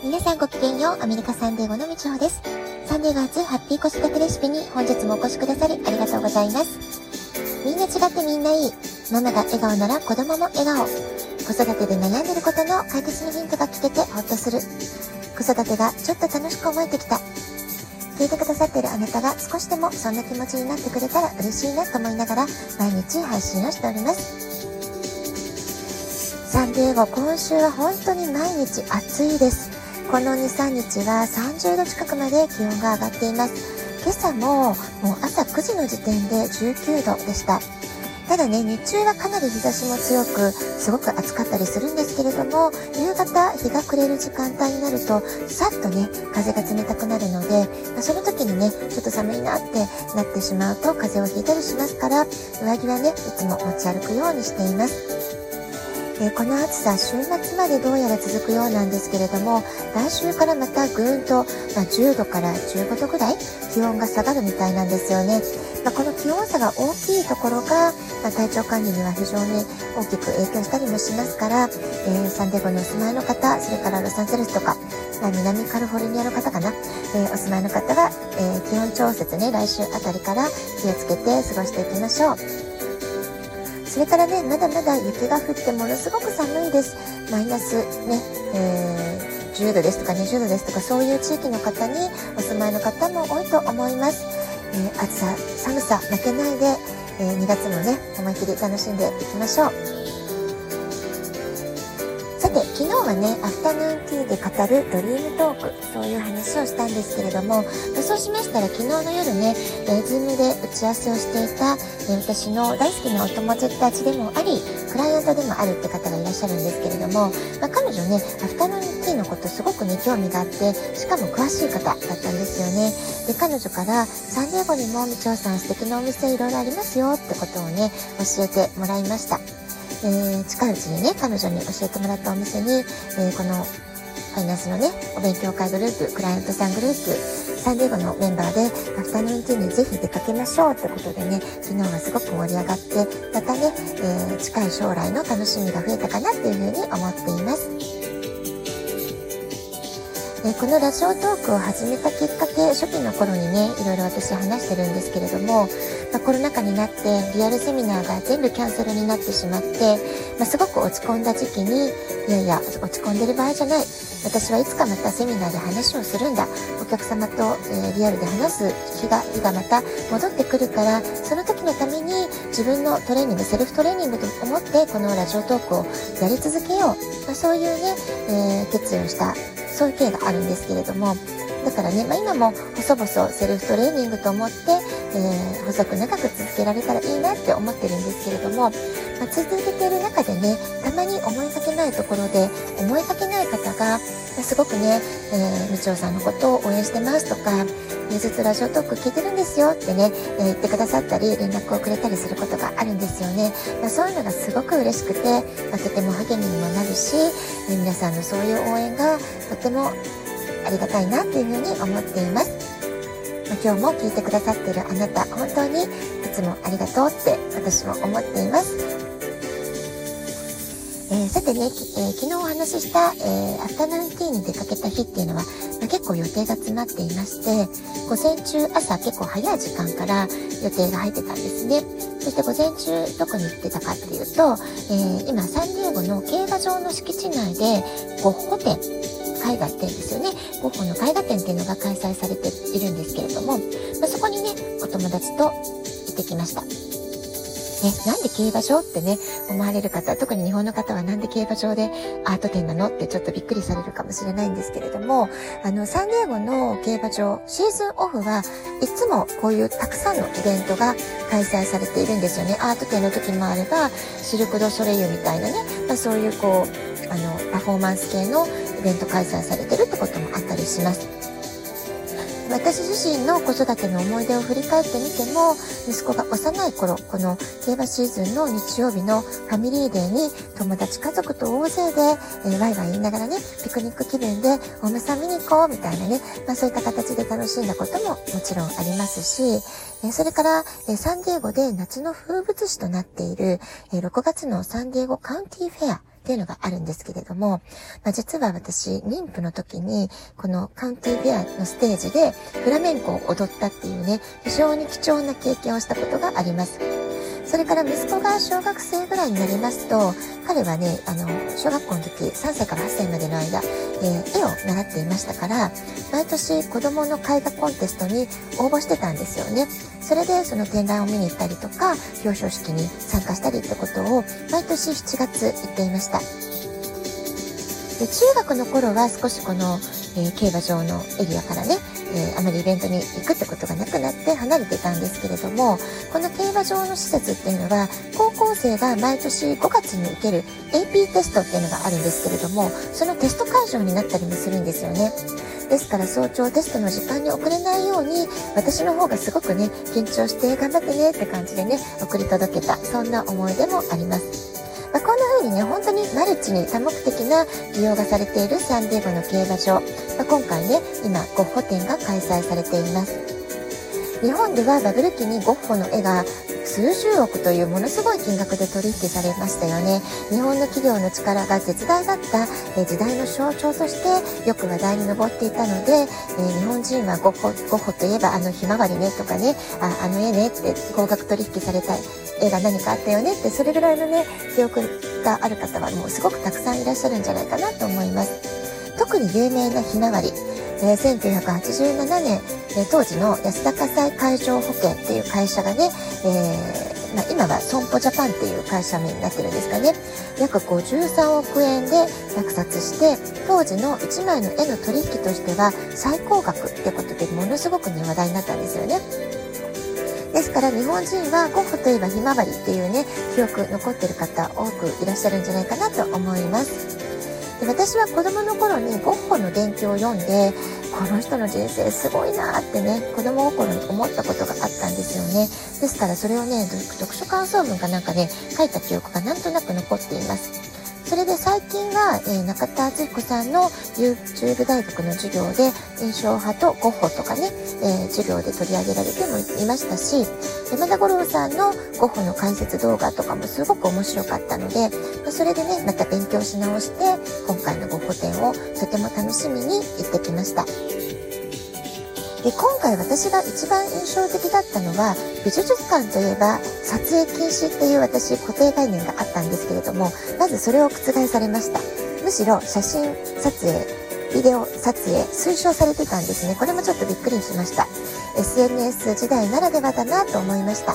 皆さんごきげんよう、アメリカサンデーゴのみちほです。サンデーゴ初ハッピー子育てレシピに本日もお越しくださりありがとうございます。みんな違ってみんないい。ママが笑顔なら子供も笑顔。子育てで悩んでることの解決のヒントが聞けてほっとする。子育てがちょっと楽しく思えてきた。聞いてくださってるあなたが少しでもそんな気持ちになってくれたら嬉しいなと思いながら毎日配信をしております。サンディエゴ、今週は本当に毎日暑いです。この2、3日は30度近くまで気温が上がっています。今朝ももう朝9時の時点で19度でした。ただね、日中はかなり日差しも強く、すごく暑かったりするんですけれども、夕方、日が暮れる時間帯になると、さっとね、風が冷たくなるので、まあその時にね、ちょっと寒いなってなってしまうと、風邪をひいたりしますから、上着はね、いつも持ち歩くようにしています。えー、この暑さ週末までどうやら続くようなんですけれども来週からまたぐーんと、まあ、10度から15度ぐらい気温が下がるみたいなんですよね、まあ、この気温差が大きいところが、まあ、体調管理には非常に大きく影響したりもしますから、えー、サンデーゴにお住まいの方それからロサンゼルスとか、ま、南カリフォルニアの方かな、えー、お住まいの方は、え気温調節ね来週あたりから気をつけて過ごしていきましょう。それからね、まだまだ雪が降ってものすごく寒いです。マイナスね、えー、10度ですとか20度ですとかそういう地域の方にお住まいの方も多いと思います。えー、暑さ、寒さ負けないで、えー、2月もね、思い切り楽しんでいきましょう。昨日はね、アフタヌーンティーで語るドリームトーク、そういう話をしたんですけれども、そうしましたら昨日の夜ね、えー、ズームで打ち合わせをしていた、え、私の大好きなお友達たちでもあり、クライアントでもあるって方がいらっしゃるんですけれども、まあ、彼女ね、アフタヌーンティーのことすごくね、興味があって、しかも詳しい方だったんですよね。で、彼女から、サンディエゴにもみちおさん素敵なお店いろいろありますよってことをね、教えてもらいました。えー、近いうちにね、彼女に教えてもらったお店に、えー、このファイナンスのね、お勉強会グループ、クライアントさんグループ、サンディエゴのメンバーで、アフタヌーンティーにぜひ出かけましょうってことでね、昨日はすごく盛り上がって、またね、えー、近い将来の楽しみが増えたかなっていうふうに思っています。えこのラジオトークを始めたきっかけ初期の頃にねいろいろ私話してるんですけれども、まあ、コロナ禍になってリアルセミナーが全部キャンセルになってしまって、まあ、すごく落ち込んだ時期にいやいや落ち込んでる場合じゃない。私はいつかまたセミナーで話をするんだ。お客様と、え、リアルで話す日が日がまた戻ってくるからその時のために自分のトレーニングセルフトレーニングと思ってこのラジオトークをやり続けよう、まあ、そういうね、えー、決意をしたそういう経緯があるんですけれども。だからね、まあ、今も細々セルフトレーニングと思って、えー、細く長く続けられたらいいなって思ってるんですけれども、まあ、続けている中でねたまに思いがけないところで思いがけない方がすごくね、えー、みちおさんのことを応援してますとか、平日ラジオトーク聞いてるんですよってね、えー、言ってくださったり、連絡をくれたりすることがあるんですよね。まあ、そういうのがすごく嬉しくて、まあ、とても励みにもなるし、えー、皆さんのそういう応援がとてもありがたいなっていうふうに思っています。ま、今日も聞いてくださっているあなた、本当にいつもありがとうって私も思っています。えー、さてね、えー、昨日お話しした、えー、アフタヌーンティーに出かけた日っていうのは、まあ、結構予定が詰まっていまして、午前中朝結構早い時間から予定が入ってたんですね。そして午前中どこに行ってたかっていうと、え今サンディエゴの競馬場の敷地内でゴッホ展絵画展ですよね。ゴッホの絵画展っていうのが開催されているんですけれども、まあ、そこにね、お友達と行ってきました。ね、なんで競馬場ってね、思われる方、特に日本の方はなんで競馬場でアート展なのってちょっとびっくりされるかもしれないんですけれども、あの、サンディエゴの競馬場、シーズンオフはいつもこういうたくさんのイベントが開催されているんですよね。アート展の時もあれば、シルク・ド・ソレイユみたいなね、まあ、そういうこう、あの、パフォーマンス系のイベント開催されてるってこともあったりします。私自身の子育ての思い出を振り返ってみても息子が幼い頃この競馬シーズンの日曜日のファミリーデーに友達家族と大勢で、えー、ワイワイ言いながらねピクニック気分でお馬さん見に行こうみたいなね、まあ、そういった形で楽しんだことももちろんありますし、えー、それから、えー、サンディエゴで夏の風物詩となっている、え6月のサンディエゴカウンティフェアっていうのがあるんですけれども、まあ、実は私、妊婦の時に、このカウンティーフェアのステージでフラメンコを踊ったっていうね、非常に貴重な経験をしたことがあります。それから息子が小学生ぐらいになりますと、彼はね、あの、小学校の時、3歳から8歳までの間、えー、絵を習っていましたから、毎年子供の絵画コンテストに応募してたんですよね。それでその展覧を見に行ったりとか、表彰式に参加したりってことを、毎年7月行っていました。で中学の頃は少しこの、えー、競馬場のエリアからね、えー、あまりイベントに行くってことがなくなって離れてたんですけれどもこの競馬場の施設っていうのは高校生が毎年5月に受ける AP テストっていうのがあるんですけれどもそのテスト会場になったりもするんですよね。ですから早朝テストの時間に遅れないように私の方がすごくね緊張して頑張ってねって感じでね送り届けたそんな思い出もあります。まあ、こんな風にね、本当にマルチに多目的な利用がされているサンディエゴの競馬場。まあ、今回ね、今、ゴッホ展が開催されています。日本ではバブル期にゴッホの絵が数十億というものすごい金額で取引されましたよね日本の企業の力が絶大だった時代の象徴としてよく話題に上っていたのでえ日本人はゴッホゴッホといえばあのひまわりねとかねああの絵ねって高額取引された絵が何かあったよねってそれぐらいのね記憶がある方はもうすごくたくさんいらっしゃるんじゃないかなと思います。特に有名なひまわり。えー、1987年、えー、当時の安田火災海上保険っていう会社がね、えーまあ、今は損保ジャパンっていう会社名になってるんですかね。約53億円で落札して当時の1枚の絵の取引としては最高額ってことでものすごくね話題になったんですよね。ですから日本人はゴッホといえばひまわりっていうね記憶残ってる方多くいらっしゃるんじゃないかなと思います。で私は子供の頃にゴッホの伝記を読んでこの人の人生すごいなってね子供心に思ったことがあったんですよねですからそれをね読書感想文かなんかね書いた記憶がなんとなく残っていますそれで最近は、えー、中田敦彦さんの YouTube 大学の授業で印象派とゴッホとかね、えー、授業で取り上げられてもいましたし山田五郎さんのゴッホの解説動画とかもすごく面白かったのでまそれでねまた勉強し直して今回のゴッホ展をとても楽しみに行ってきました。で今回私が一番印象的だったのは美術館といえば撮影禁止っていう私固定概念があったんですけれどもまずそれを覆されました。むしろ写真撮影ビデオ撮影推奨されてたんですね。これもちょっとびっくりしました。SNS 時代ならではだなと思いました。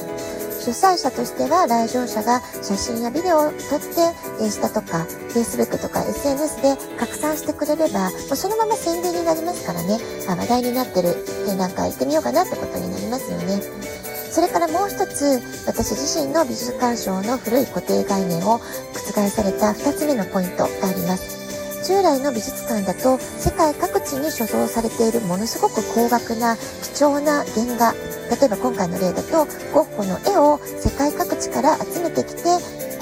主催者としては来場者が写真やビデオを撮ってインスタとか Facebook とか SNS で拡散してくれればもうそのまま宣伝になりますからねあ話題になってる展覧会行ってみようかなってことになりますよね。それからもう一つ私自身の美術鑑賞の古い固定概念を覆された2つ目のポイントがあります。従来の美術館だと世界各地に所蔵されているものすごく高額な貴重な原画例えば今回の例だとゴッホの絵を世界各地から集めてきて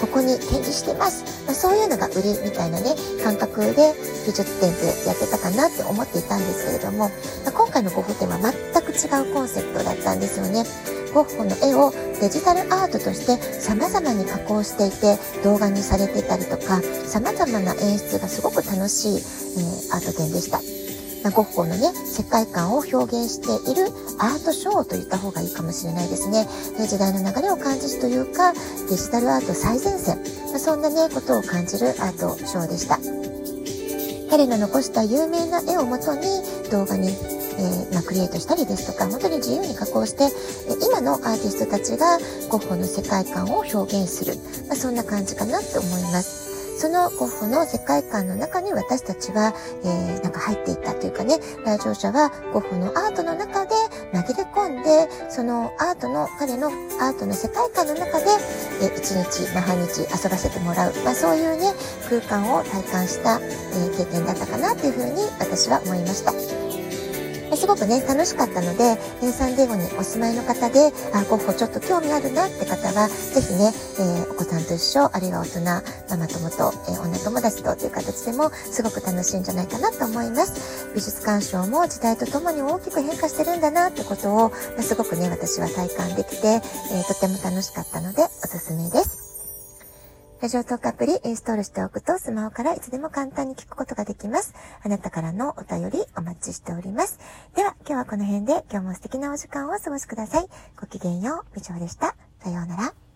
ここに展示してます、まあ、そういうのが売りみたいなね感覚で美術展ってやってたかなって思っていたんですけれども、まあ、今回のゴッホ展は全く違うコンセプトだったんですよね。ゴッホの絵をデジタルアートとして様々に加工していて動画にされてたりとか様々な演出がすごく楽しい、えー、アート展でした。ゴッホのね、世界観を表現しているアートショーと言った方がいいかもしれないですね。時代の流れを感じるというか、デジタルアート最前線、ま、そんなね、ことを感じるアートショーでした。彼の残した有名な絵をもとに動画にえー、まあ、クリエイトしたりですとか、本当に自由に加工して、え今のアーティストたちがゴッホの世界観を表現する、まあ、そんな感じかなって思います。そのゴッホの世界観の中に私たちは、えー、なんか入っていったというかね、来場者はゴッホのアートの中で紛れ込んで、そのアートの、彼のアートの世界観の中で、えー、一日、まあ、半日遊ばせてもらう、まあ、そういうね、空間を体感した、えー、経験だったかなというふうに私は思いました。すごくね、楽しかったので、えサンディエゴにお住まいの方で、あ、ゴッホちょっと興味あるなって方は、ぜひね、えー、お子さんと一緒、あるいは大人、ママ友と、えー、女友達とという形でも、すごく楽しいんじゃないかなと思います。美術鑑賞も時代とともに大きく変化してるんだなってことを、まあ、すごくね、私は体感できて、えー、とても楽しかったので、おすすめです。ラジオトークアプリインストールしておくとスマホからいつでも簡単に聞くことができます。あなたからのお便りお待ちしております。では今日はこの辺で今日も素敵なお時間をお過ごしください。ごきげんよう。以上でした。さようなら。